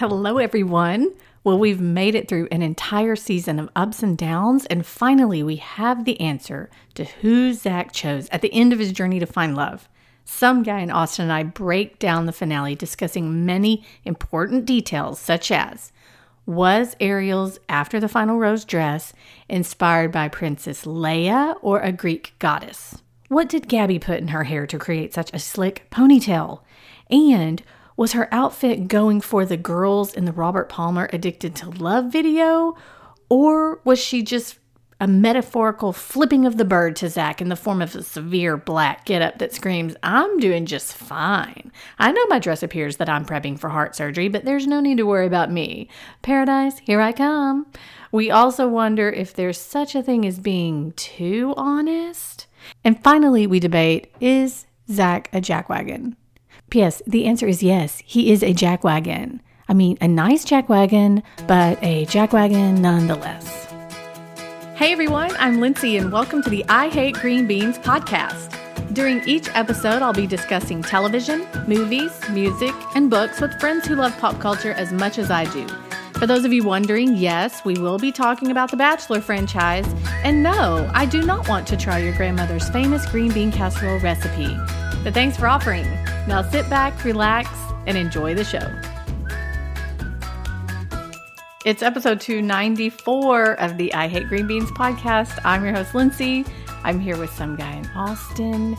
Hello, everyone. Well, we've made it through an entire season of ups and downs, and finally, we have the answer to who Zach chose at the end of his journey to find love. Some guy in Austin and I break down the finale, discussing many important details, such as was Ariel's After the Final Rose dress inspired by Princess Leia or a Greek goddess? What did Gabi put in her hair to create such a slick ponytail? And was her outfit going for the girls in the Robert Palmer Addicted to Love video? Or was she just a metaphorical flipping of the bird to Zach in the form of a severe black getup that screams, I'm doing just fine. I know my dress appears that I'm prepping for heart surgery, but there's no need to worry about me. Paradise, here I come. We also wonder if there's such a thing as being too honest. And finally, we debate is Zach a jackwagon? P.S. The answer is yes, he is a jackwagon. I mean, a nice jackwagon, but a jackwagon nonetheless. Hey everyone, I'm Lindsay, and welcome to the I Hate Green Beans podcast. During each episode, I'll be discussing television, movies, music, and books with friends who love pop culture as much as I do. For those of you wondering, yes, we will be talking about the Bachelor franchise. And no, I do not want to try your grandmother's famous green bean casserole recipe. But thanks for offering. Now sit back, relax, and enjoy the show. It's episode 294 of the I Hate Green Beans podcast. I'm your host, Lindsay. I'm here with some guy in Austin,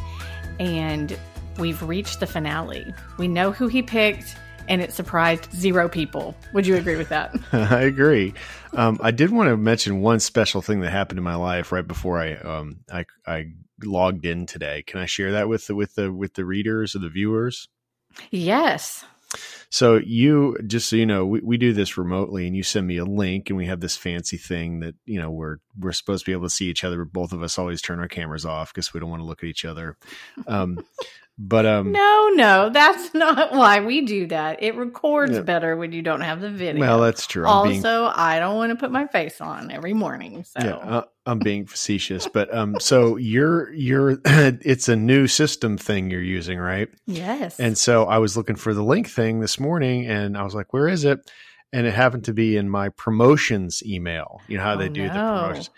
and we've reached the finale. We know who he picked, and it surprised zero people. Would you agree with that? I agree. Um, I did want to mention one special thing that happened in my life right before I um, I, I logged in today. Can I share that with the with the with the readers or the viewers? Yes. So you just so you know, we, we do this remotely and you send me a link and we have this fancy thing that, you know, we're we're supposed to be able to see each other, but both of us always turn our cameras off because we don't want to look at each other. Um but um No, no, that's not why we do that. It records yeah. better when you don't have the video. Well, that's true. I'm also, being, I don't want to put my face on every morning. So yeah, uh, I'm being facetious, but um so you're you're it's a new system thing you're using, right? Yes. And so I was looking for the link thing this morning and I was like, "Where is it?" And it happened to be in my promotions email. You know how oh, they do no. the promotions.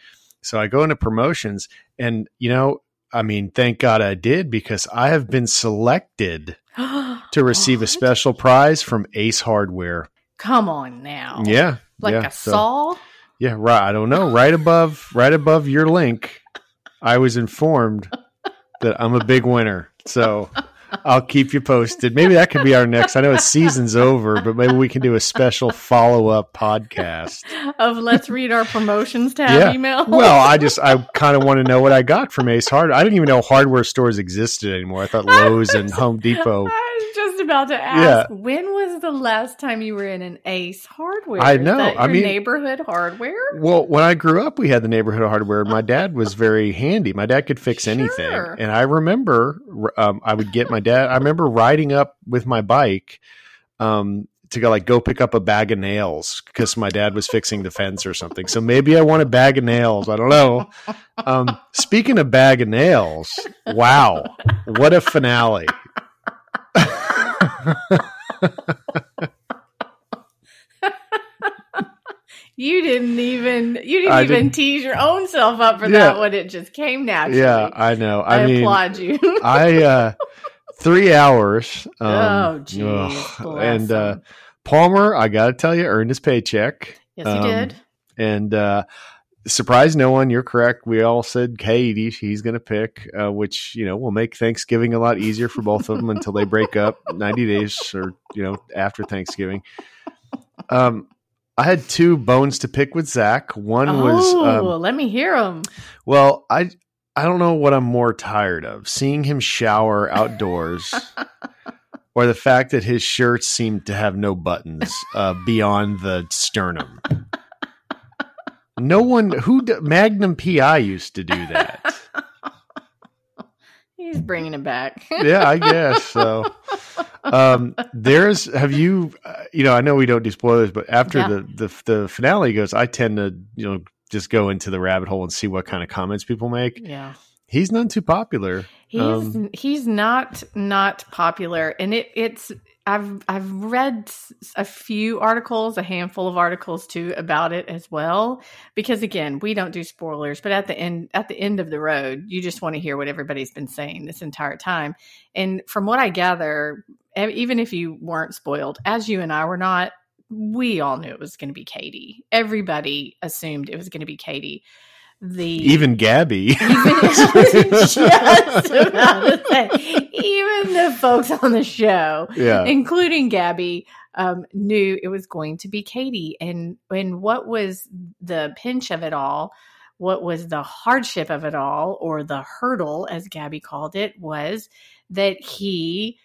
So I go into promotions and you know I mean, thank God I did because I have been selected to receive a special prize from Ace Hardware. Come on now. Yeah. Like yeah, a so, saw? Yeah, right. I don't know. Right above right above your link, I was informed that I'm a big winner. So I'll keep you posted. Maybe that could be our next. I know it's season's over, but maybe we can do a special follow up podcast of let's read our promotions tab yeah. email. well, I just I kind of want to know what I got from Ace Hardware. I didn't even know hardware stores existed anymore. I thought Lowe's and Home Depot about to ask, yeah. when was the last time you were in an Ace Hardware? I know. I mean, neighborhood hardware. Well, when I grew up, we had the neighborhood hardware. My dad was very handy. My dad could fix sure. anything, and I remember um, I would get my dad. I remember riding up with my bike. Um, to go like go pick up a bag of nails because my dad was fixing the fence or something. So maybe I want a bag of nails. I don't know. Um, speaking of bag of nails, wow, what a finale! You didn't even you didn't I even didn't, tease your own self up for yeah, that when it just came naturally. Yeah, I know. I, I mean, applaud you. I uh three hours. Um, oh, geez, and uh, Palmer, I got to tell you, earned his paycheck. Yes, he um, did. And uh, surprise no one. You're correct. We all said Kaity. He's going to pick, uh, which you know will make Thanksgiving a lot easier for both of them until they break up 90 days or you know after Thanksgiving. Um, I had two bones to pick with Zach. One oh, was um, let me hear them. Well, I I don't know what I'm more tired of: seeing him shower outdoors. or the fact that his shirts seem to have no buttons uh, beyond the sternum. No one who Magnum PI used to do that. He's bringing it back. yeah, I guess so. Um, there's have you uh, you know I know we don't do spoilers, but after yeah. the, the the finale goes, I tend to you know just go into the rabbit hole and see what kind of comments people make. Yeah, he's none too popular. He's um, he's not not popular, and it it's I've I've read a few articles, a handful of articles too about it as well. Because again, we don't do spoilers, but at the end at the end of the road, you just want to hear what everybody's been saying this entire time. And from what I gather, even if you weren't spoiled, as you and I were not, we all knew it was going to be Kaity. Everybody assumed it was going to be Kaity the even Gabi, even, say, even the folks on the show, yeah. including Gabi, um, knew it was going to be Kaity. And and what was the pinch of it all? What was the hardship of it all, or the hurdle, as Gabi called it, was that he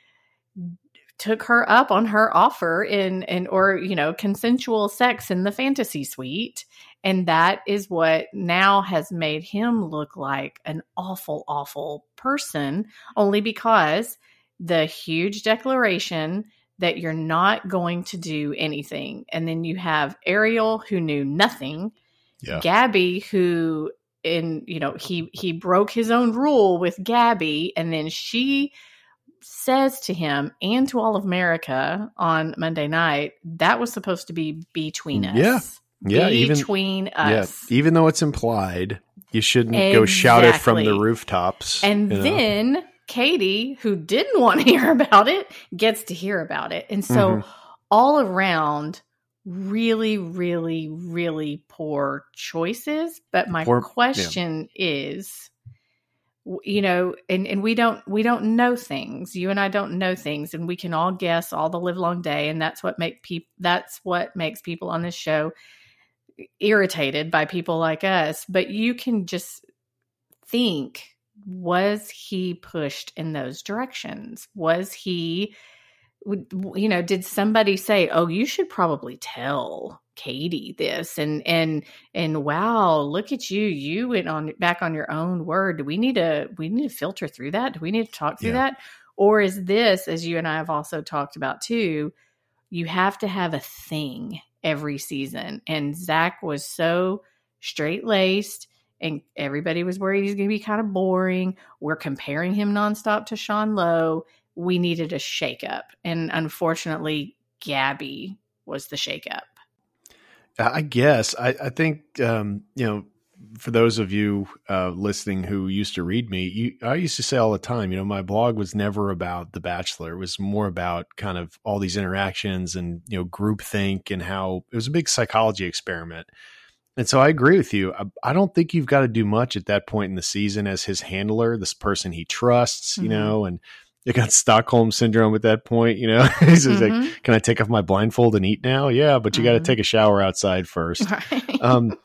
took her up on her offer in in or you know consensual sex in the fantasy suite and that is what now has made him look like an awful awful person only because the huge declaration that you're not going to do anything and then you have Ariel who knew nothing yeah. Gabi who in you know he he broke his own rule with Gabi and then she says to him and to all of America on Monday night, that was supposed to be between us. Yeah. Yeah. Between even, us. Yeah. Even though it's implied, you shouldn't exactly. go shout it from the rooftops. And then know? Kaity, who didn't want to hear about it, gets to hear about it. And so mm-hmm. all around, really, really, really poor choices. But my poor, question yeah. is you know and and we don't we don't know things you and i don't know things and we can all guess all the live long day and that's what make people that's what makes people on this show irritated by people like us but you can just think was he pushed in those directions was he you know did somebody say oh you should probably tell Kaity this and and and wow, look at you. You went on back on your own word. Do we need to we need to filter through that? Do we need to talk through yeah. that? Or is this, as you and I have also talked about too, you have to have a thing every season. And Zach was so straight laced and everybody was worried he's going to be kind of boring. We're comparing him nonstop to Sean Lowe. We needed a shakeup. And unfortunately, Gabby was the shakeup. I guess I, I think um, you know for those of you uh, listening who used to read me, you, I used to say all the time, you know, my blog was never about The Bachelor. It was more about kind of all these interactions and you know groupthink and how it was a big psychology experiment. And so I agree with you. I, I don't think you've got to do much at that point in the season as his handler, this person he trusts, mm-hmm. you know, and it got Stockholm syndrome at that point. You know, he's mm-hmm. like, "Can I take off my blindfold and eat now?" Yeah, but you mm-hmm. got to take a shower outside first. Right. Um,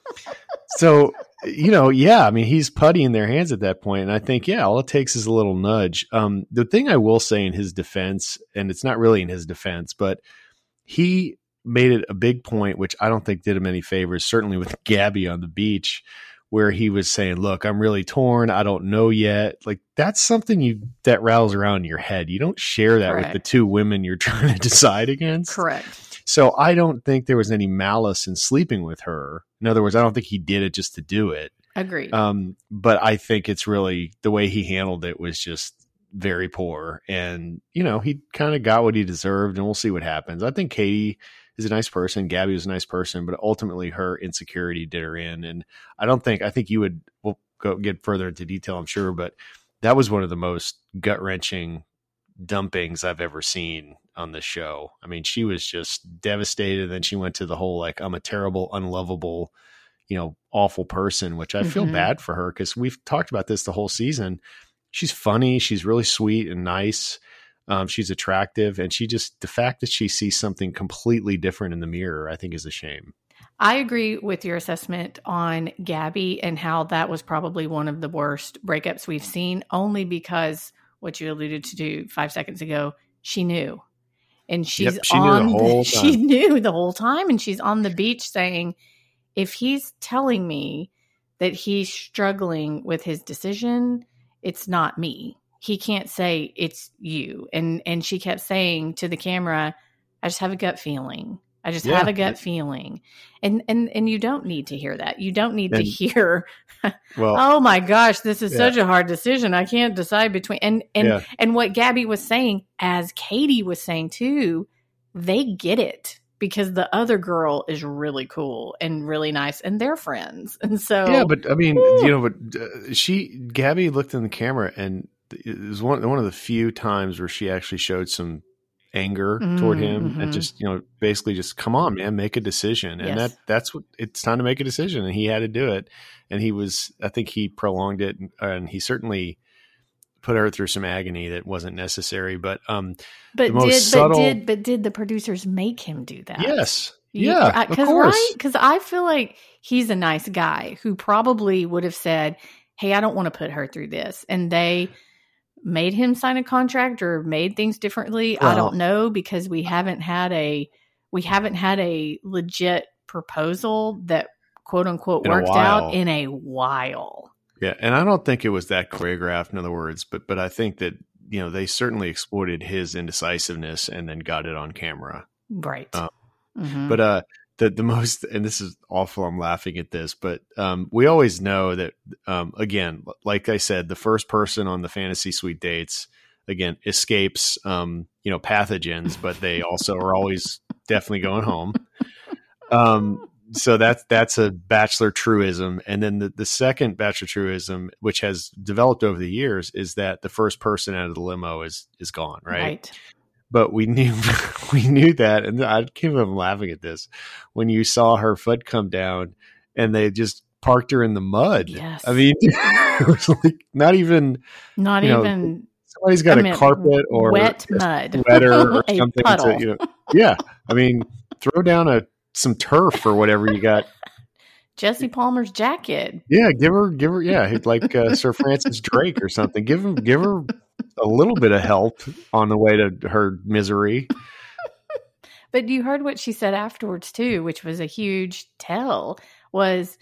so you know, yeah, I mean, he's putty in their hands at that point, and I think, yeah, all it takes is a little nudge. Um, the thing I will say in his defense, and it's not really in his defense, but he made it a big point, which I don't think did him any favors. Certainly with Gabi on the beach, where he was saying, "Look, I'm really torn. I don't know yet." Like that's something you that rattles around in your head. You don't share that Correct. with the two women you're trying to decide against. Correct. So I don't think there was any malice in sleeping with her. In other words, I don't think he did it just to do it. Agreed. Um, but I think it's really the way he handled it was just very poor, and you know he kind of got what he deserved, and we'll see what happens. I think Kaity is a nice person. Gabi was a nice person, but ultimately her insecurity did her in. And I don't think I think you would we'll go get further into detail, I'm sure, but that was one of the most gut wrenching dumpings I've ever seen on the show. I mean, she was just devastated. Then she went to the whole like, I'm a terrible, unlovable, you know, awful person, which I mm-hmm. feel bad for her because we've talked about this the whole season. She's funny. She's really sweet and nice. Um, she's attractive, and she just the fact that she sees something completely different in the mirror, I think, is a shame. I agree with your assessment on Gabi and how that was probably one of the worst breakups we've seen, only because what you alluded to do five seconds ago, she knew. And she's yep, she on the, she knew the whole time and she's on the beach saying, if he's telling me that he's struggling with his decision, it's not me he can't say it's you and and she kept saying to the camera i just have a gut feeling I just Yeah. have a gut feeling. And and and you don't need to hear that. You don't need to hear, Well, "Oh my gosh, this is Yeah. such a hard decision. I can't decide between." And and Yeah. and what Gabi was saying as Kaity was saying too, they get it because the other girl is really cool and really nice and they're friends. And so yeah, but I mean, Woo. you know, but uh, she Gabi looked in the camera, and it was one one of the few times where she actually showed some anger toward him, Mhm. and just you know, basically just come on, man, make a decision, and Yes. that that's what it's time to make a decision, and he had to do it, and he was, I think he prolonged it, and, and he certainly put her through some agony that wasn't necessary, but um, but the most did subtle- but did but did the producers make him do that? yes, You- yeah, I- of 'cause, course, right? Because I feel like he's a nice guy who probably would have said, "Hey, I don't want to put her through this," and they made him sign a contract or made things differently. I don't know because we haven't had a we haven't had a legit proposal that quote unquote worked out in a while. Yeah, and I don't think it was that choreographed. In other words, but but I think that you know they certainly exploited his indecisiveness and then got it on camera. Right. Uh, Mhm. But uh, the the most and this is awful. I'm laughing at this, but um, we always know that um, again, like I said, the first person on the fantasy suite dates again escapes um, you know pathogens, but they also are always definitely going home. Um, so that's that's a bachelor truism and then the, the second bachelor truism which has developed over the years is that the first person out of the limo is is gone right, but we knew we knew that and i can't laughing at this when you saw her foot come down and they just parked her in the mud Yes. i mean it was like not even Not you know, even somebody's got I a mean, carpet or wet mud. sweater or A something puddle. to, you know, yeah i mean throw down a some turf or whatever you got Jesse Palmer's jacket. Yeah, give her, give her, yeah, like uh, Sir Francis Drake or something. Give him, give her a little bit of help on the way to her misery. But you heard what she said afterwards too, which was a huge tell. Was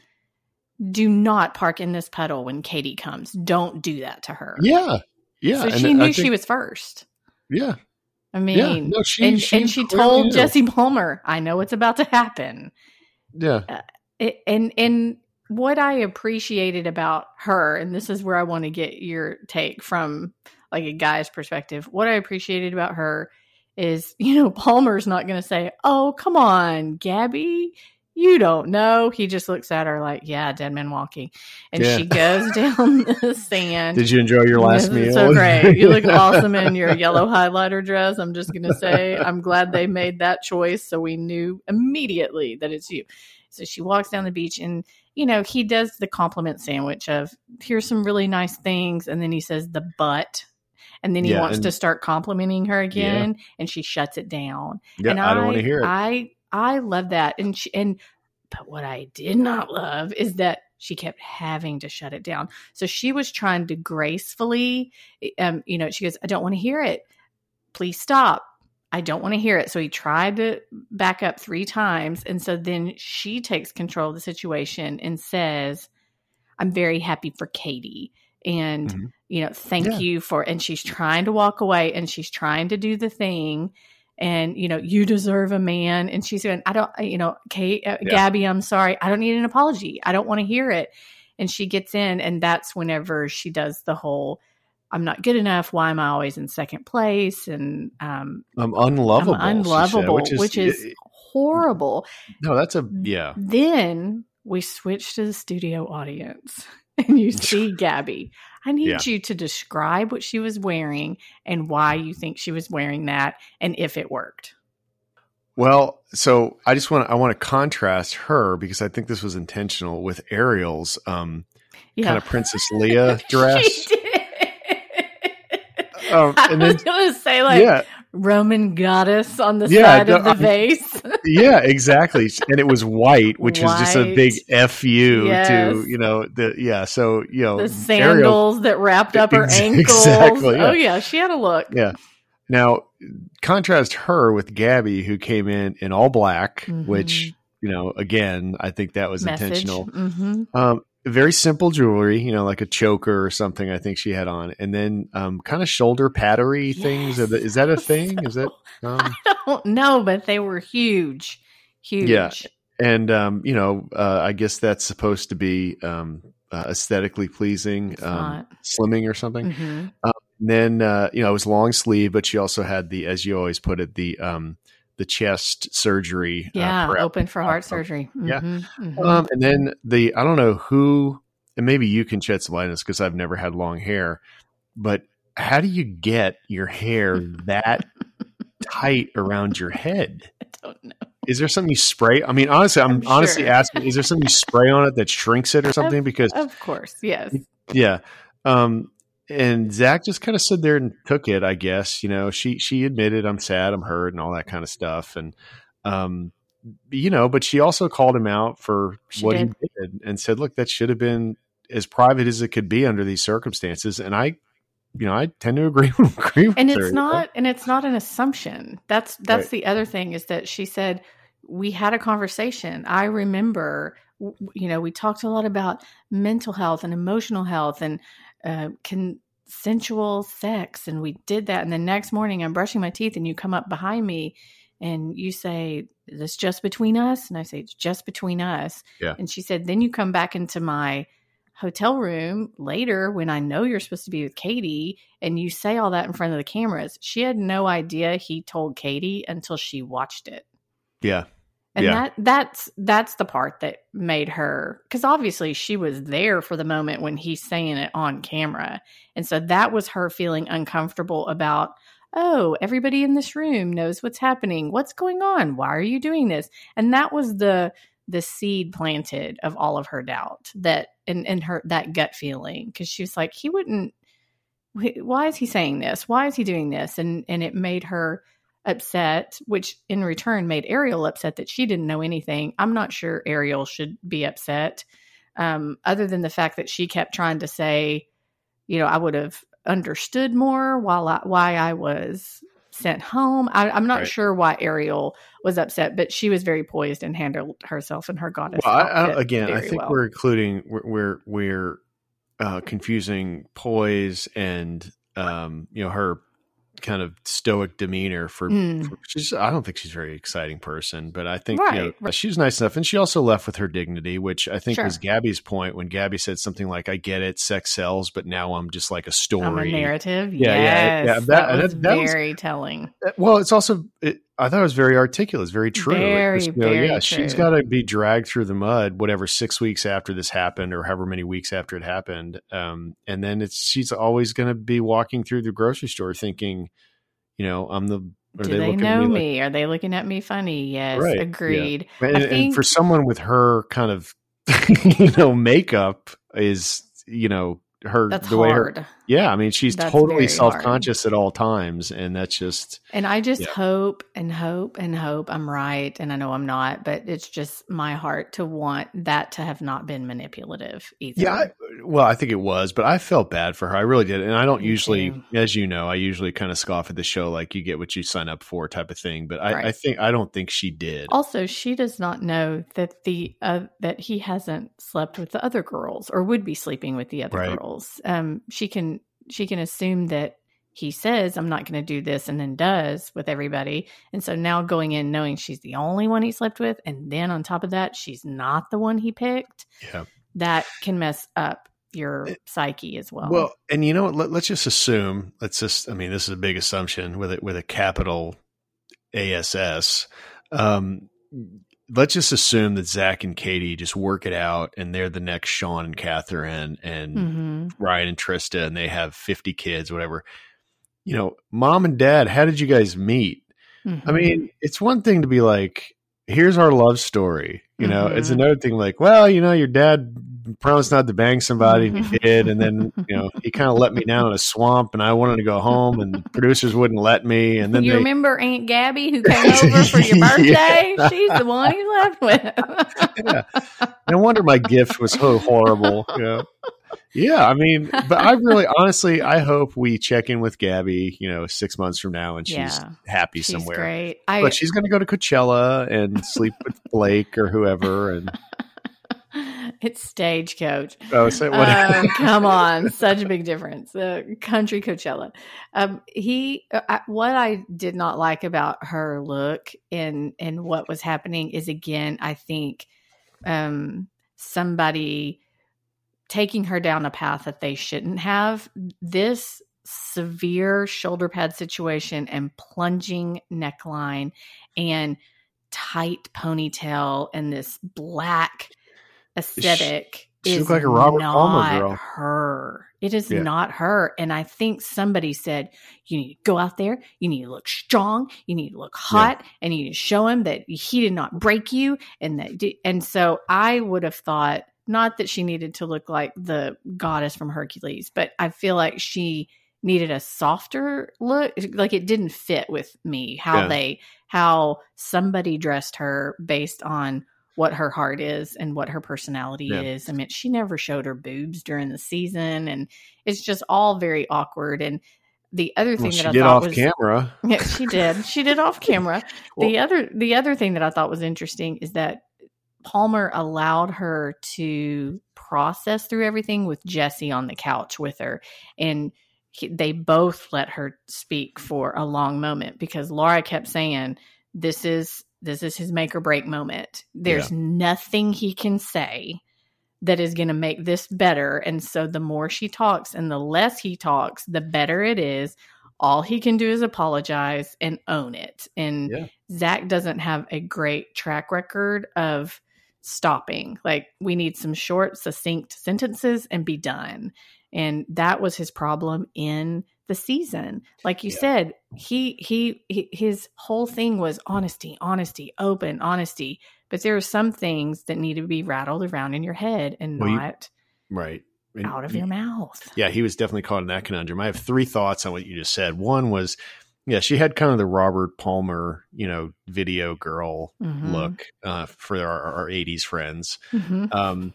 do not park in this puddle when Kaity comes. Don't do that to her. Yeah, yeah. so and she knew think- she was first. Yeah, I mean, yeah. No, she and she and she told knew. Jesse Palmer, "I know what's about to happen." Yeah, uh, It, and and what I appreciated about her, and this is where I want to get your take from like a guy's perspective. What I appreciated about her is, you know, Palmer's not going to say, "Oh, come on, Gabi." You don't know. He just looks at her like, "Yeah, dead man walking," and Yeah. she goes down the sand. Did you enjoy your last meal? it's So great. You look awesome in your yellow highlighter dress. I'm just going to say, I'm glad they made that choice. So we knew immediately that it's you. So she walks down the beach and, you know, he does the compliment sandwich of, here's some really nice things. And then he says the but. And then he Yeah, wants to start complimenting her again. And she shuts it down. yeah, and I don't want to hear it. I I love that, and she, and but what I did not love is that she kept having to shut it down. So she was trying to gracefully, um, you know, she goes, "I don't want to hear it. Please stop. I don't want to hear it." So he tried to back up three times, and so then she takes control of the situation and says, "I'm very happy for Kaity." And Mhm. you know, thank Yeah. you for. And she's trying to walk away, and she's trying to do the thing, and you know you deserve a man and she's going i don't you know kate uh, Yeah. gabi i'm sorry i don't need an apology i don't want to hear it and she gets in and that's whenever she does the whole i'm not good enough why am i always in second place and um I'm unlovable. i'm she said, unlovable which is, horrible no, that's a yeah. then we switch to the studio audience and you see Gabi. I need Yeah. you to describe what she was wearing and why you think she was wearing that and if it worked. Well, so I just want to I want to contrast her because I think this was intentional with Ariel's um, Yeah. kind of Princess Leia dress. She did. Um, I and was then going to say like yeah, Roman goddess on the Yeah, side of the I- vase. yeah, exactly. And it was white, which is just a big fu Yes. to you know the yeah. So you know the Ariel- sandals that wrapped up her Ex- ankles. exactly, yeah. Oh yeah, she had a look. Yeah. Now contrast her with Gabi, who came in in all black, Mhm. which you know again I think that was Message. intentional. hmm Um, very simple jewelry, you know, like a choker or something. I think she had on, and then um, kind of shoulder pattery things. Are the- Is that a thing? Is that? Um, I don't know, but they were huge. Huge. Yeah. And um, you know, uh, I guess that's supposed to be um, uh, aesthetically pleasing, um, slimming or something. Mm-hmm. Um, then uh, you know, it was long sleeve, but she also had the, as you always put it, the um, the chest surgery. Uh, yeah, uh, open for heart surgery. Mm-hmm. Yeah, mm-hmm. Um, and then the I don't know who, and maybe you can shed some light on this because I've never had long hair, but how do you get your hair that tight around your head? I don't know. Is there something you spray? I mean, honestly, I'm, I'm honestly sure. asking: Is there something you spray on it that shrinks it or something? Of, because of course, yes, yeah. Um, and Zach just kind of stood there and took it. I guess you know she she admitted I'm sad, I'm hurt, and all that kind of stuff, and um, you know, but she also called him out for she what did. he did and said, "Look, that should have been as private as it could be under these circumstances." And I you know, I tend to agree, agree with and it's her, not and it's not an assumption. That's that's right. the other thing is that she said we had a conversation. I remember you know, we talked a lot about mental health and emotional health and uh, consensual sex and we did that and the next morning I'm brushing my teeth and you come up behind me and you say is this just between us and I say it's just between us. Yeah. And she said then you come back into my hotel room later when I know you're supposed to be with Kaity and you say all that in front of the cameras. She had no idea he told Kaity until she watched it. Yeah. And yeah. that that's that's the part that made her cuz obviously she was there for the moment when he's saying it on camera. And so that was her feeling uncomfortable about oh, everybody in this room knows what's happening. What's going on? Why are you doing this? And that was the the seed planted of all of her doubt that and and her that gut feeling because she was like he wouldn't why is he saying this why is he doing this and and it made her upset which in return made ariel upset that she didn't know anything i'm not sure ariel should be upset um, other than the fact that she kept trying to say you know i would have understood more while I, why i was sent home. I, am not right. sure why Ariel was upset, but she was very poised and handled herself and her goddess. Well, I, again, I think well. we're including we're we're, we're uh, confusing poise and um, you know her kind of stoic demeanor for, mm. for, she's I don't think she's a very exciting person, but I think right, you know, right. she's nice enough and she also left with her dignity, which I think sure. was Gabi's point when Gabi said something like I get it, sex sells, but now I'm just like a story. I'm a narrative. Yeah, yes, yeah, yeah. That, that was that, very was, telling. Well, it's also it, I thought it was very articulate. It's very true. Very, you know, very yeah, true. she's got to be dragged through the mud, whatever, six weeks after this happened, or however many weeks after it happened, um, and then it's she's always going to be walking through the grocery store thinking, you know, I'm the. Do they, they know me? me? Like, are they looking at me funny? Yes, right, agreed. Yeah. And, think, and for someone with her kind of, you know, makeup is, you know, her that's the hard. way her yeah i mean she's that's totally self-conscious hard. at all times and that's just and i just yeah. hope and hope and hope i'm right and i know i'm not but it's just my heart to want that to have not been manipulative either yeah I, well i think it was but i felt bad for her i really did and i don't Me usually too. as you know i usually kind of scoff at the show like you get what you sign up for type of thing but I, right. I think i don't think she did also she does not know that the uh, that he hasn't slept with the other girls or would be sleeping with the other right. girls um, she can she can assume that he says I'm not going to do this and then does with everybody. And so now going in knowing she's the only one he slept with and then on top of that she's not the one he picked. Yeah. That can mess up your it, psyche as well. Well, and you know what let, us just assume let's just I mean this is a big assumption with it with a capital ASS. Um let's just assume that Zach and Kaity just work it out and they're the next Sean and Catherine and mm-hmm. Ryan and Trista and they have 50 kids, whatever. You know, mom and dad, how did you guys meet? Mm-hmm. I mean, it's one thing to be like, here's our love story. You know, mm-hmm. it's another thing like, well, you know, your dad promised not to bang somebody and he did and then you know he kind of let me down in a swamp and i wanted to go home and producers wouldn't let me and then you they, remember aunt gabi who came over for your birthday yeah. she's the one he left with yeah no wonder my gift was so horrible yeah yeah i mean but i really honestly i hope we check in with gabi you know six months from now and she's yeah, happy she's somewhere great I, but she's going to go to coachella and sleep with blake or whoever and it's stagecoach. Oh, what? Um, come on, such a big difference. Uh, country Coachella. Um, he, uh, I, what I did not like about her look and and what was happening is again, I think, um, somebody taking her down a path that they shouldn't have. This severe shoulder pad situation and plunging neckline and tight ponytail and this black aesthetic she is like a Robert not Palmer girl. her. It is Yeah. not her. And I think somebody said, you need to go out there, you need to look strong, you need to look hot, and you need to show him that he did not break you. And that, and so I would have thought, not that she needed to look like the goddess from Hercules, but I feel like she needed a softer look. Like it didn't fit with me how Yeah. they, how somebody dressed her based on what her heart is and what her personality Yeah. is. I mean, she never showed her boobs during the season, and it's just all very awkward. And the other thing Well, that she I did thought off was, camera. yeah, she did. She did off camera. the other the other thing that I thought was interesting is that Palmer allowed her to process through everything with Jesse on the couch with her, and he, they both let her speak for a long moment because Laura kept saying, "This is this is his make or break moment. There's nothing he can say." That is going to make this better. And so the more she talks and the less he talks, the better it is all he can do is apologize and own it. And Yeah. Zach doesn't have a great track record of stopping. Like we need some short, succinct sentences and be done. And that was his problem in the season. Like you Yeah. said, he, he he his whole thing was honesty, honesty, open, honesty. But there are some things that need to be rattled around in your head and Well, you- not Right. And out of y- your mouth. Yeah, he was definitely caught in that conundrum. I have three thoughts on what you just said. One was, yeah, she had kind of the Robert Palmer, you know, video girl Mhm. look uh, for our, our 80s friends. Mhm. Um,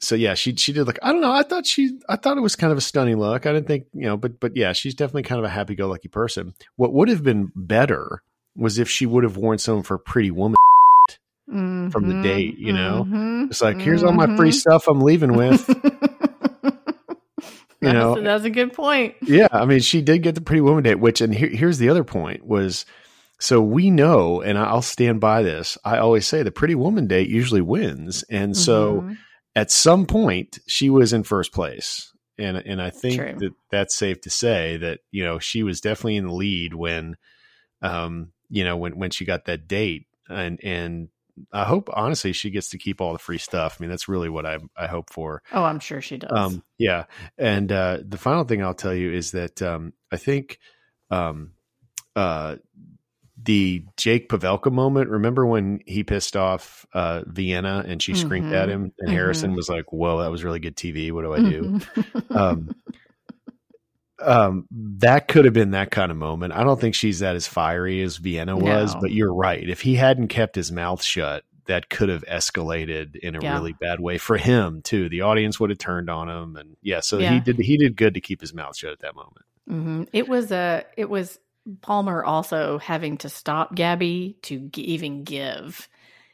so yeah, she she did look. I don't know. I thought she. I thought it was kind of a stunning look. I didn't think you know, but but yeah, she's definitely kind of a happy-go-lucky person. What would have been better was if she would have worn some of her Pretty Woman. from the Mhm, date, you know? mhm, It's like here's all my free mhm. stuff I'm leaving with. You that's, know, that's a good point. yeah, I mean, she did get the Pretty Woman date, which, and here, here's the other point was, so we know, and I'll stand by this. I always say the Pretty Woman date usually wins, and so Mhm. at some point she was in first place, and and I think True. that that's safe to say that you know she was definitely in the lead when, um, you know, when when she got that date, and and I hope honestly she gets to keep all the free stuff. I mean, that's really what I I hope for. oh, I'm sure she does. Um, yeah. And uh, the final thing I'll tell you is that um, I think um, uh, the Jake Pavelka moment. Remember when he pissed off uh, Vienna and she screamed at Mhm. him, and. Harrison was like, "Whoa, that was really good TV. What do I do?" Mhm. um, um, that could have been that kind of moment. I don't think she's that as fiery as Vienna was, No. but you're right. If he hadn't kept his mouth shut, that could have escalated in a Yeah. really bad way for him too. The audience would have turned on him, and yeah, so Yeah. he did. He did good to keep his mouth shut at that moment. Mhm. It was a. It was Palmer also having to stop Gabi to g- even give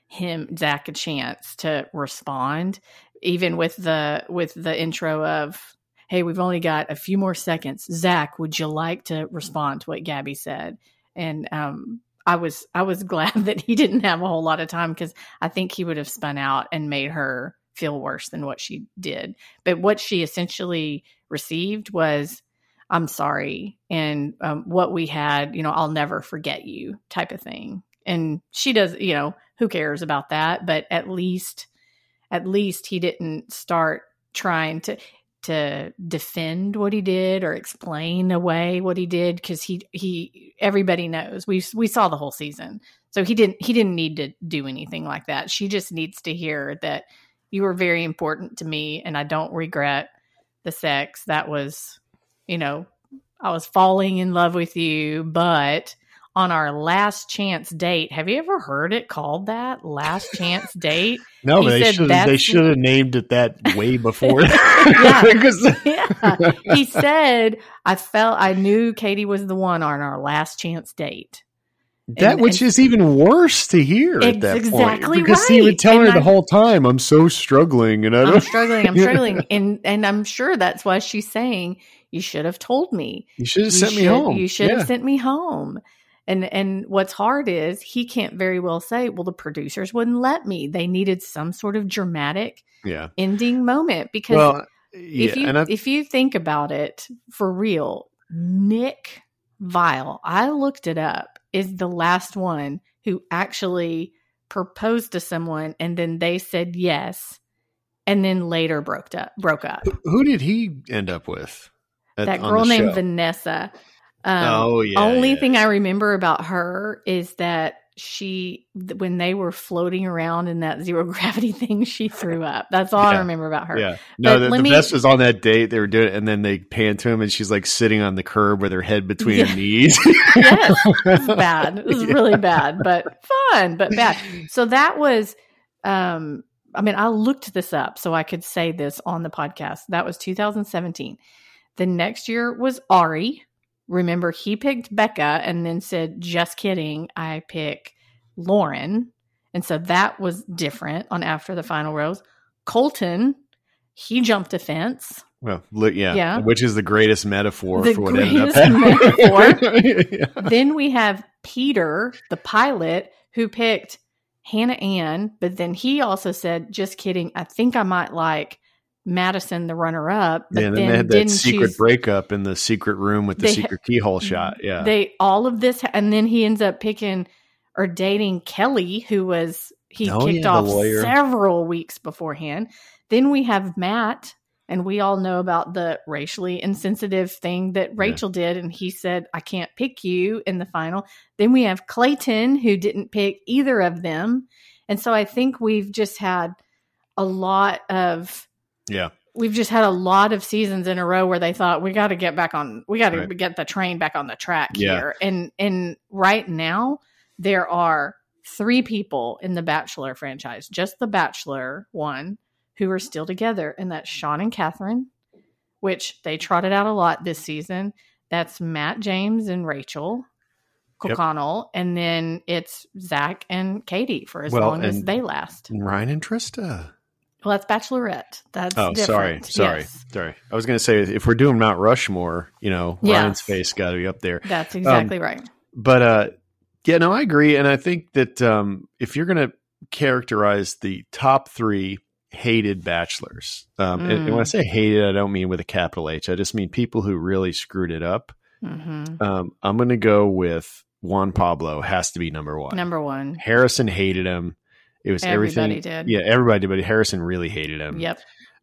him Zach a chance to respond, even with the with the intro of, "Hey, we've only got a few more seconds. Zach, would you like to respond to what Gabi said?" And um, I was I was glad that he didn't have a whole lot of time because I think he would have spun out and made her feel worse than what she did. But what she essentially received was I'm sorry. And um, what we had, you know, I'll never forget you type of thing. And she does, you know, who cares about that? But at least, at least he didn't start trying to to defend what he did or explain away what he did because he he everybody knows. We we saw the whole season. So he didn't he didn't need to do anything like that. She just needs to hear that you were very important to me and i don't regret the sex. That was you know, I was falling in love with you, but on our last chance date, have you ever heard it called that? Last chance date? No, they should they should have named it that way before. Yeah. Yeah. He said, I felt I knew Kaity was the one on our last chance date. that which and, is even worse to hear at that exactly point because right. he would tell and her I, the whole time i'm so struggling and I i'm struggling i'm struggling and and i'm sure that's why she's saying you should have told me you should have sent should, me home you should yeah. have sent me home and and what's hard is he can't very well say well the producers wouldn't let me. They needed some sort of dramatic yeah. ending moment because well, yeah, if you if you think about it for real nick viall i looked it up is the last one who actually proposed to someone and then they said yes and then later broke up broke up. Who, who did he end up with at, that girl named show? vanessa um, oh yeah only yeah. thing i remember about her is that she when they were floating around in that zero gravity thing she threw up. That's all yeah. i remember about her. Yeah. No the, the me, best was on that date they were doing it and then they pan to him and she's like sitting on the curb with her head between yeah. her knees. Yes. It was bad. It was yeah. really bad but fun but bad. So that was um i mean i looked this up so i could say this on the podcast. That was 2017 the next year was ari remember he picked Becca and then said, just kidding, I pick Lauren. And so that was different on After the Final Rose. Colton, he jumped a fence. Well, yeah, yeah. which is the greatest metaphor the for what ended up happening. yeah. Then we have Peter, the pilot, who picked Hannah Ann, but then he also said, just kidding, I think I might like Madison the runner up. But yeah, then, then they had that secret choose, breakup in the secret room with the they, secret keyhole shot. Yeah. They all of this and then he ends up picking or dating Kelley, who was he oh, kicked yeah, off several weeks beforehand. Then we have Matt, and we all know about the racially insensitive thing that Rachel yeah. did, and he said, I can't pick you in the final. Then we have Clayton, who didn't pick either of them. And so I think we've just had a lot of yeah. We've just had a lot of seasons in a row where they thought we got to get back on we got to right. get the train back on the track yeah. here. And and right now there are three people in the Bachelor franchise, just the Bachelor one, who are still together, and that's Sean and Catherine, which they trotted out a lot this season. That's Matt James and Rachel Kirkconnell, yep. and then it's Zach and Kaity for as well, long as they last. Ryan and Trista. Well, that's Bachelorette. That's oh, different. sorry, sorry, yes. sorry. I was going to say if we're doing Mount Rushmore, you know, yes. Ryan's face got to be up there. That's exactly um, right. But uh, yeah, no, I agree, and I think that um, if you're going to characterize the top three hated bachelors, um, mm. and, and, when I mm. say hated, I don't mean with a capital H. I just mean people who really screwed it up. Mm-hmm. Um, I'm going to go with Juan Pablo. Has to be number one. Number one. Harrison hated him. It was everybody everything. Did. Yeah, everybody did, but Harrison really hated him. Yep.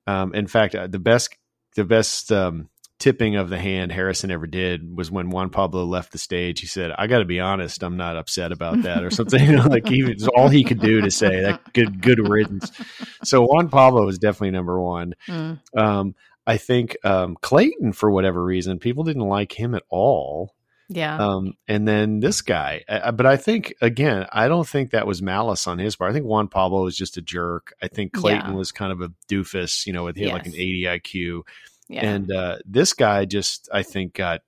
Um, in fact, uh, the best the best um, tipping of the hand Harrison ever did was when Juan Pablo left the stage. He said, "I got to be honest, I'm not upset about that," or something. you know, like he was all he could do to say that good good riddance. So Juan Pablo was definitely number one. Mm. Um, I think um, Clayton, for whatever reason, people didn't like him at all. Yeah. Um, and then this guy, uh, but I think again, I don't think that was malice on his part. I think Juan Pablo was just a jerk. I think Clayton yeah. was kind of a doofus, you know, with yes. like an 80 IQ. Yeah. And uh, this guy just, I think, got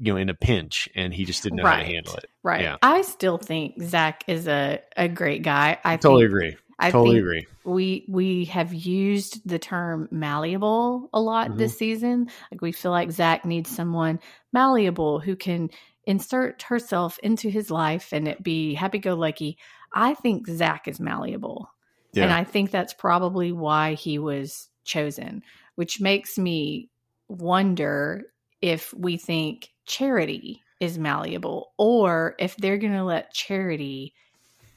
you know in a pinch, and he just didn't know right. how to handle it. Right. Yeah. I still think Zach is a a great guy. I totally agree. I totally agree. We we have used the term malleable a lot mm-hmm. this season. Like we feel like Zach needs someone malleable who can insert herself into his life and it be happy go lucky. I think Zach is malleable. Yeah. And I think that's probably why he was chosen, which makes me wonder if we think charity is malleable or if they're going to let charity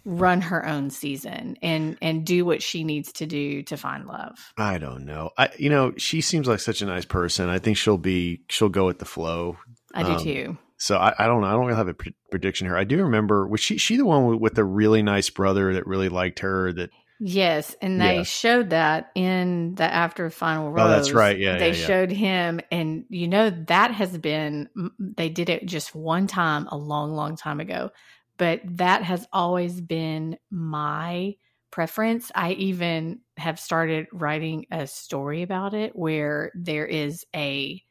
run her own season and and do what she needs to do to find love. I don't know. I you know, she seems like such a nice person. I think she'll be she'll go with the flow. I do um, too. So I, I, don't know. I don't really have a pre- prediction here. I do remember was she she the one with, with the really nice brother that really liked her that Yes, and they yeah. showed that in the after final rose. Oh, that's right. Yeah, they yeah, showed him, and you know that has been they did it just one time a long, long time ago but that has always been my preference. I even have started writing a story about it where there is a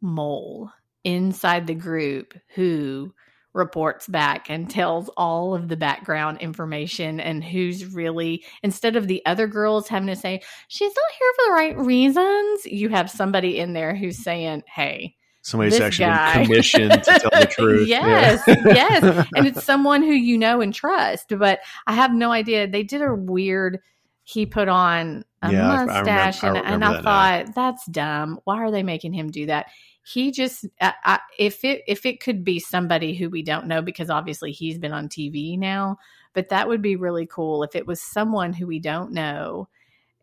mole inside the group who reports back and tells all of the background information and who's really instead of the other girls having to say she's not here for the right reasons you have somebody in there who's saying hey somebody's actually been commissioned to tell the truth yes yeah. yes and it's someone who you know and trust but i have no idea. They did a weird he put on a yeah, mustache I remember, I and, and I thought now. that's dumb. Why are they making him do that? He just I, if it if it could be somebody who we don't know because obviously he's been on TV now, but that would be really cool if it was someone who we don't know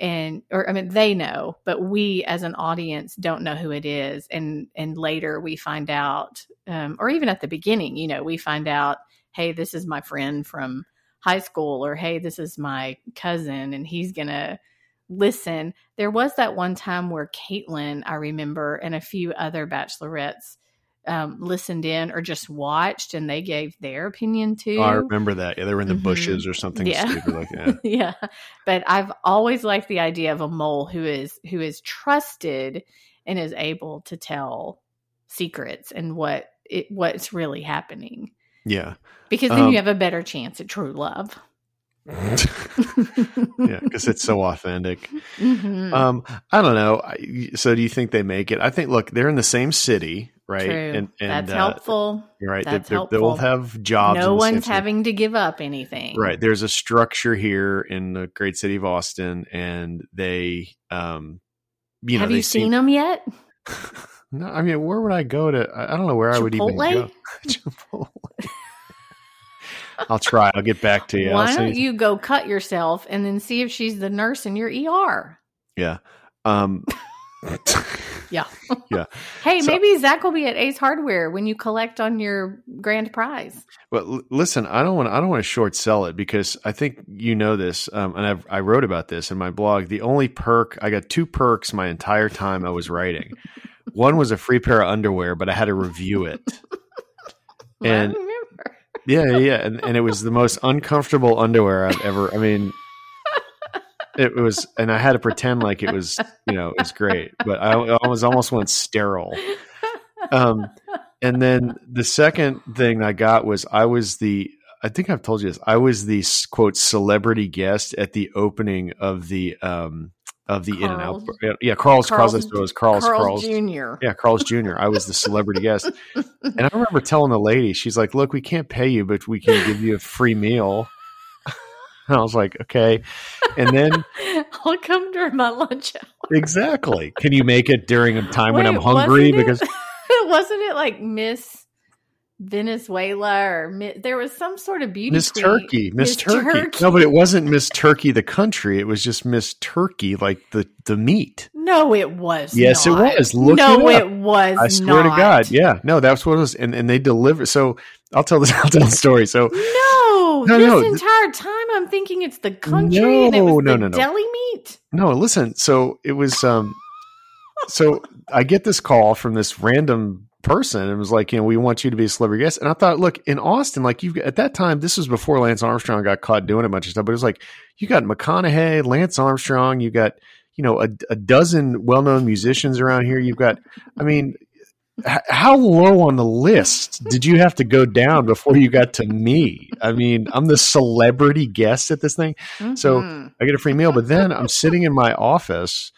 and or I mean they know, but we as an audience don't know who it is, and and later we find out, um, or even at the beginning, you know, we find out, hey, this is my friend from high school, or hey, this is my cousin, and he's gonna listen. There was that one time where Kaitlyn, I remember, and a few other bachelorettes um, listened in or just watched and they gave their opinion too. Oh, I remember that. Yeah, they were in the mm-hmm. bushes or something yeah. stupid like that. yeah. But I've always liked the idea of a mole who is who is trusted and is able to tell secrets and what it what's really happening. Yeah. Because then um, you have a better chance at true love. yeah, because it's so authentic. Mm-hmm. Um, I don't know. So, do you think they make it? I think. Look, they're in the same city, right? True. And, and that's uh, helpful. Right. That's they, helpful. They'll have jobs. No one's having to give up anything. Right. There's a structure here in the great city of Austin, and they, um, you know, have you seen them yet? no, I mean, where would I go to? I don't know where Chipotle? I would even go. Chipotle. I'll try. I'll get back to you. Why don't you go cut yourself and then see if she's the nurse in your ER? Yeah. Um, yeah. yeah. hey, so, maybe Zach will be at Ace Hardware when you collect on your grand prize. Well, l- listen, I don't want I don't want to short sell it because I think you know this, um, and I've, I wrote about this in my blog. The only perk I got two perks my entire time I was writing. One was a free pair of underwear, but I had to review it. and yeah, yeah, and, and it was the most uncomfortable underwear I've ever. I mean, it was, and I had to pretend like it was, you know, it was great, but I, I was almost went sterile. Um, and then the second thing I got was I was the, I think I've told you this, I was the quote celebrity guest at the opening of the um of the In and Out. Yeah, Carl's Carl's, Carl's, was Carl's, Carl's Jr. Yeah, Carl's Jr. I was the celebrity guest, and I remember telling the lady, she's like, "Look, we can't pay you, but we can give you a free meal." And I was like, "Okay," and then I'll come during my lunch hour. Exactly. Can you make it during a time Wait, when I'm hungry? Because wasn't it like Miss Venezuela or there was some sort of beauty Miss Turkey, Miss Turkey. Turkey. No, but it wasn't Miss Turkey the country. It was just Miss Turkey, like the the meat. No, it was. Yes, not. it was. Look no, it, it, was. I swear not. to God, yeah. No, that's what it was. And and they deliver. So I'll tell this. I'll tell the story. So no, no, this no. entire time I'm thinking it's the country no, and it was no, the no, no. deli meat. No, listen. So it was. um So I get this call from this random person and was like, you know, we want you to be a celebrity guest. And I thought, look, in Austin, like you've at that time, this was before Lance Armstrong got caught doing a bunch of stuff, but it was like you got McConaughey, Lance Armstrong, you got, you know, a, a dozen well known musicians around here. You've got, I mean, how low on the list did you have to go down before you got to me? I mean, I'm the celebrity guest at this thing. Mm-hmm. So I get a free meal, but then I'm sitting in my office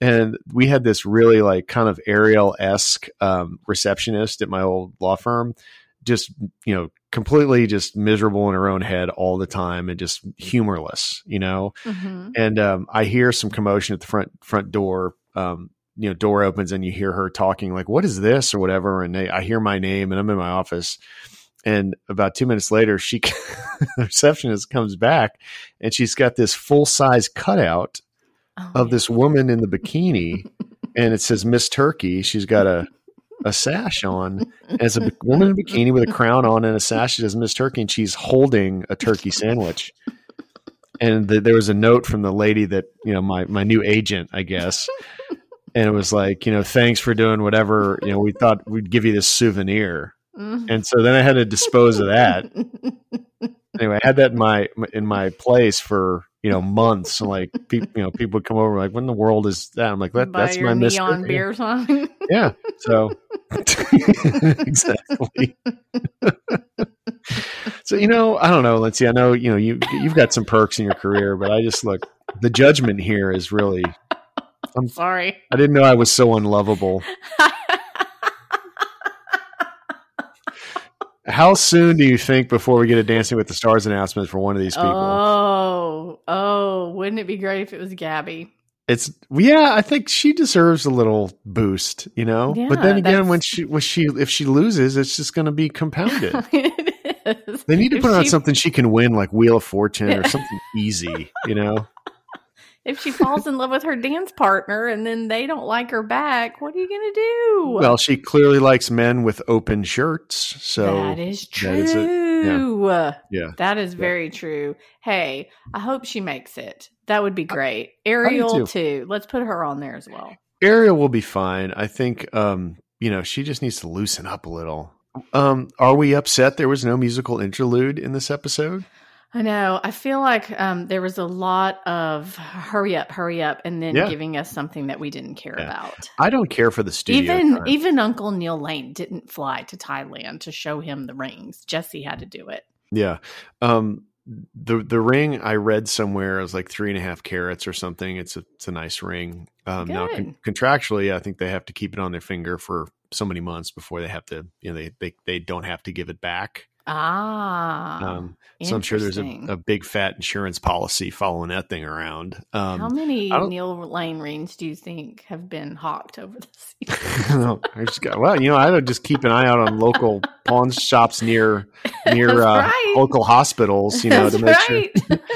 and we had this really like kind of Ariel esque um, receptionist at my old law firm, just you know completely just miserable in her own head all the time and just humorless, you know. Mm-hmm. And um, I hear some commotion at the front front door. Um, you know, door opens and you hear her talking like, "What is this?" or whatever. And they, I hear my name and I'm in my office. And about two minutes later, she the receptionist comes back and she's got this full size cutout oh, of this woman in the bikini, and it says Miss Turkey. She's got a a sash on as a woman in a bikini with a crown on and a sash that says Miss Turkey, and she's holding a turkey sandwich. And the, there was a note from the lady that you know my my new agent, I guess, and it was like you know thanks for doing whatever you know we thought we'd give you this souvenir, mm-hmm. and so then I had to dispose of that. anyway, I had that in my in my place for you know months. And like people, you know, people would come over like, "When the world is that?" I'm like, that, "That's my neon mystery. beer song." yeah. So exactly. so you know, I don't know, Lindsay. I know you know you you've got some perks in your career, but I just look the judgment here is really. I'm sorry. I didn't know I was so unlovable. How soon do you think before we get a Dancing with the Stars announcement for one of these people? Oh, oh, wouldn't it be great if it was Gabi? It's yeah, I think she deserves a little boost, you know. Yeah, but then again, when she when she if she loses, it's just going to be compounded. it is. they need to If put on she- something she can win, like Wheel of Fortune or something easy, you know. If she falls in love with her dance partner and then they don't like her back, what are you going to do? Well, she clearly likes men with open shirts, so that is that is it. true. yeah. That is very true. Hey, I hope she makes it. That would be great. Ariel too. too. Let's put her on there as well. Ariel will be fine. I think um, you know, she just needs to loosen up a little. Um, are we upset there was no musical interlude in this episode? I know. I feel like um, there was a lot of hurry up, hurry up, and then Yeah. giving us something that we didn't care Yeah. about. I don't care for the studio. Even time. even Uncle Neil Lane didn't fly to Thailand to show him the rings. Jesse had to do it. Yeah. Um the the ring I read somewhere is like three and a half carats or something. It's a it's a nice ring. Um now con- contractually I think they have to keep it on their finger for so many months before they have to you know they they, they don't have to give it back. Ah, Um so I'm sure there's a, a big fat insurance policy following that thing around. Um How many Neil Lane rings do you think have been hawked over the season? No, I just got well, you know, I would just keep an eye out on local pawn shops near near uh, right. local hospitals, you know, That's to make sure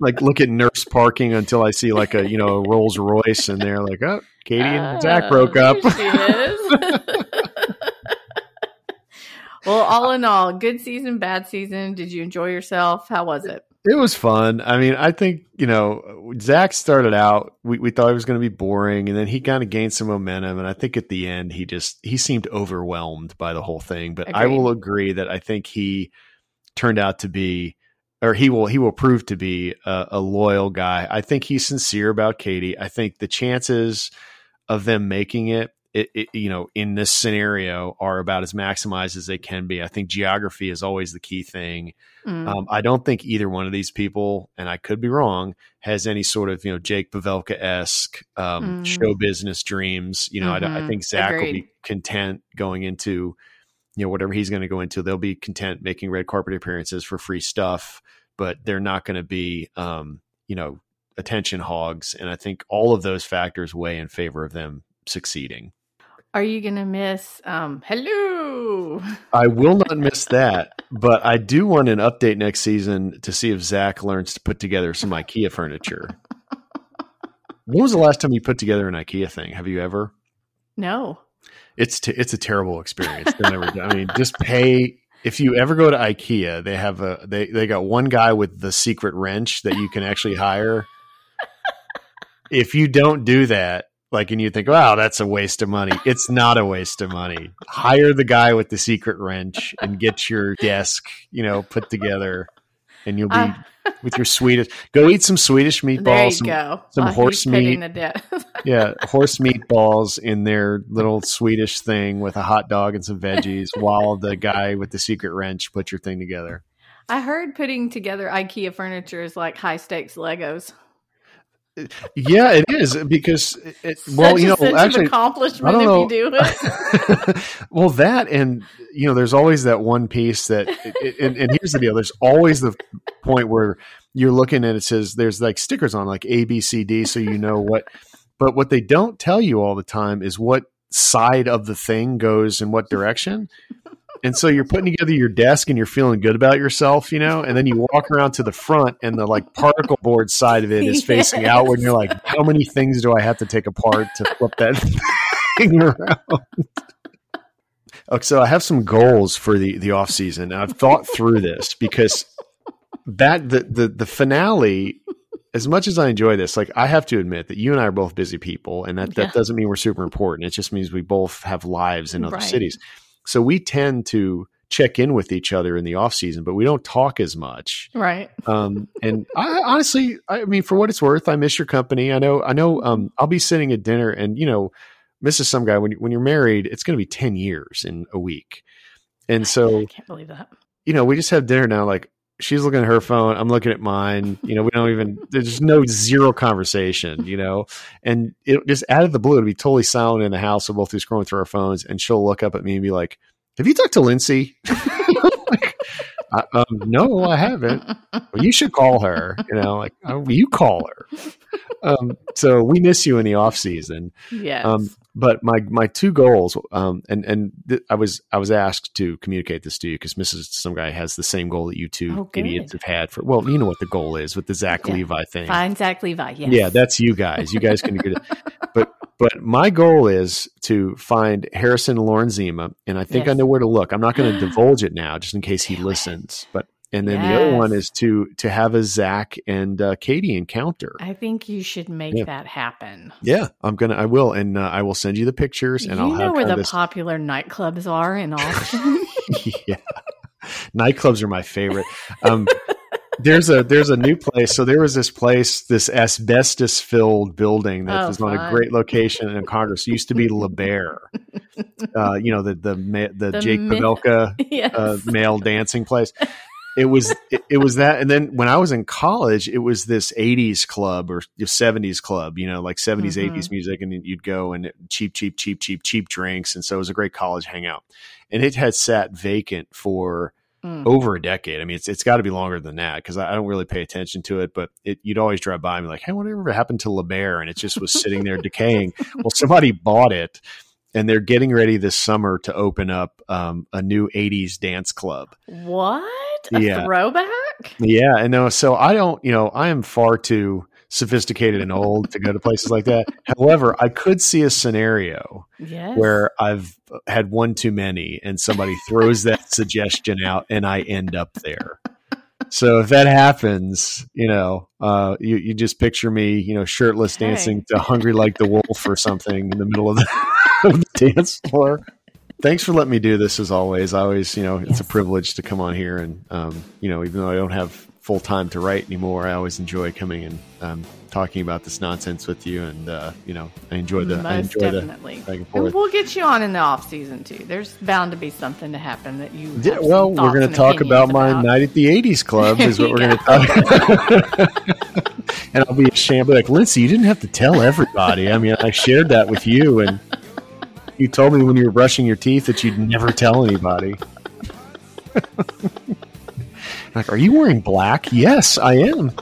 like look at nurse parking until I see like a you know Rolls Royce and they're like, oh, Kaity and Zach broke up. There she is. well, all in all, good season, bad season. Did you enjoy yourself? How was it? it was fun. I mean, I think you know Zach started out. We we thought it was going to be boring, and then he kind of gained some momentum. And I think at the end, he just he seemed overwhelmed by the whole thing. But I will agree that I think he turned out to be. Or he will he will prove to be a, a loyal guy. I think he's sincere about Kaity. I think the chances of them making it, it, it, you know, in this scenario are about as maximized as they can be. I think geography is always the key thing. Mm. Um, I don't think either one of these people, and I could be wrong, has any sort of you know Jake Pavelka esque um, Mm. show business dreams. You know, I don't I, Mhm. think Zach will be content going into you know whatever he's going to go into. They'll be content making red carpet appearances for free stuff, but they're not going to be um, you know attention hogs. And I think all of those factors weigh in favor of them succeeding. Are you going to miss? Um, hello. I will not miss that, but I do want an update next season to see if Zach learns to put together some IKEA furniture. When was the last time you put together an IKEA thing? Have you ever? No. It's t- it's a terrible experience. Don't ever do- I mean, just pay. If you ever go to IKEA, they have a they they got one guy with the secret wrench that you can actually hire. If you don't do that, like, and you think, wow, that's a waste of money. It's not a waste of money. Hire the guy with the secret wrench and get your desk, you know, put together, and you'll be Uh, with your Swedish. Go eat some Swedish meatballs. there you some- go. some Uh, horse meat. yeah, horse meatballs in their little Swedish thing with a hot dog and some veggies, while the guy with the secret wrench put your thing together. I heard putting together IKEA furniture is like high stakes Legos. Yeah, it is because it, it- well, you know, actually, accomplishment I don't you do it. well, that and you know, there's always that one piece that, it, and, and here's the deal: there's always the point where you're looking and it says there's like stickers on like A, B, C, D, so you know what. But what they don't tell you all the time is what side of the thing goes in what direction. And so you're putting together your desk and you're feeling good about yourself, you know, and then you walk around to the front and the like particle board side of it is facing Yes. outward. And you're like, how many things do I have to take apart to flip that thing around? Okay, so I have some goals for the the off season. I've thought through this because that the the the finale. As much as I enjoy this, like I have to admit that you and I are both busy people, and that, Yeah. that doesn't mean we're super important. It just means we both have lives in other Right. cities. So we tend to check in with each other in the off season, but we don't talk as much. right. Um, and I honestly, I mean, for what it's worth, I miss your company. I know, I know. Um, I'll be sitting at dinner, and you know, Mrs. Some Guy, when you- when you're married, it's going to be ten years in a week, And so I can't believe that. You know, we just have dinner now. Like she's looking at her phone, I'm looking at mine. You know, we don't even. There's no zero conversation. You know, and it just out of the blue, it'd be totally silent in the house. We'll both be scrolling through our phones, and she'll look up at me and be like, "Have you talked to Lindsay?" like, I, um, no, I haven't. Well, you should call her. You know, like oh, you call her. Um, so we miss you in the off season. Yes. Um, but my my two goals, um, and and th- I was I was asked to communicate this to you because Mrs. Some guy has the same goal that you two Oh, idiots have had for. Well, you know what the goal is with the Zach Yeah. Levi thing. Find Zach Levi. Yes. Yeah, that's you guys. You guys can do it. But but my goal is to find Harrison Lorenzima, and I think I know where to look. I'm not going to divulge it now, just in case he listens. But and then the other one is to to have a Zach and uh, Kaity encounter. I think you should make Yeah. that happen. yeah, I'm gonna. I will, and uh, I will send you the pictures, and you I'll know have where the this. popular nightclubs are in Austin. yeah, nightclubs are my favorite. Um, there's a there's a new place. So there was this place, this asbestos filled building that Oh, was on a great location in Congress. It used to be Le Bear. Uh, you know the the the, The Jake myth- Pavelka yes. uh, male dancing place. It was it, it was that, and then when I was in college, it was this '80s club or '70s club, you know, like '70s, Mhm. '80s music, and you'd go and cheap, cheap, cheap, cheap, cheap drinks, and so it was a great college hangout. And it had sat vacant for Mm. over a decade. I mean, it's it's got to be longer than that because I, I don't really pay attention to it. But it, you'd always drive by and be like, "Hey, whatever happened to LeBear?" And it just was sitting there decaying. Well, somebody bought it, and they're getting ready this summer to open up um, a new '80s dance club. What? A Yeah. throwback? Yeah, and no, so I don't. You know, I am far too sophisticated and old to go to places like that. However, I could see a scenario Yes. where I've had one too many and somebody throws that suggestion out and I end up there. So if that happens, you know, uh, you, you just picture me, you know, shirtless Hey. dancing to Hungry Like the Wolf or something in the middle of the, of the dance floor. Thanks for letting me do this as always. I always, you know, it's Yes. a privilege to come on here and, um, you know, even though I don't have full time to write anymore, I always enjoy coming and um, talking about this nonsense with you. And, uh, you know, I enjoy the, I Most enjoy definitely. back and And we'll get you on in the off season too. There's bound to be something to happen that you. Yeah, well, we're going to talk about opinions my night at the '80s club. Is what we're going to talk about. and I'll be ashamed, like Lindsay, you didn't have to tell everybody. I mean, I shared that with you, and you told me when you were brushing your teeth that you'd never tell anybody. like, are you wearing black? Yes, I am.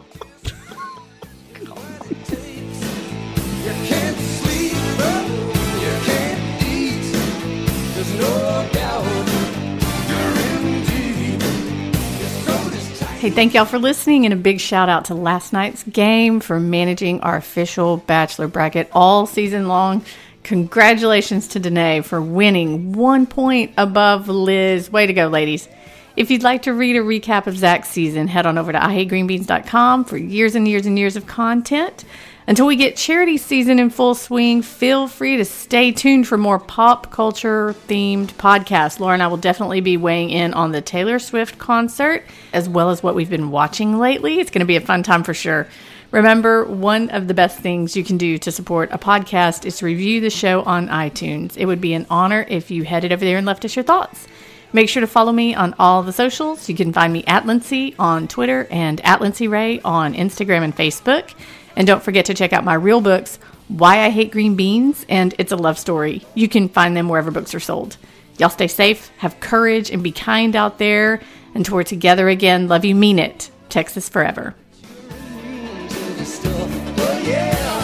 Hey, thank y'all for listening, and a big shout out to last night's game for managing our official Bachelor bracket all season long. Congratulations to Danae for winning one point above Liz. Way to go, ladies. If you'd like to read a recap of Zach's season, head on over to IHateGreenBeans.com for years and years and years of content. Until we get charity season in full swing, feel free to stay tuned for more pop culture themed podcasts. Laura and I will definitely be weighing in on the Taylor Swift concert as well as what we've been watching lately. It's going to be a fun time for sure. Remember, one of the best things you can do to support a podcast is to review the show on iTunes. It would be an honor if you headed over there and left us your thoughts. Make sure to follow me on all the socials. You can find me at Lindsay on Twitter and at Lindsay Ray on Instagram and Facebook. And don't forget to check out my real books, Why I Hate Green Beans and It's a Love Story. You can find them wherever books are sold. Y'all stay safe, have courage, and be kind out there. Until we're together again, love you, mean it. Texas forever. Oh, yeah.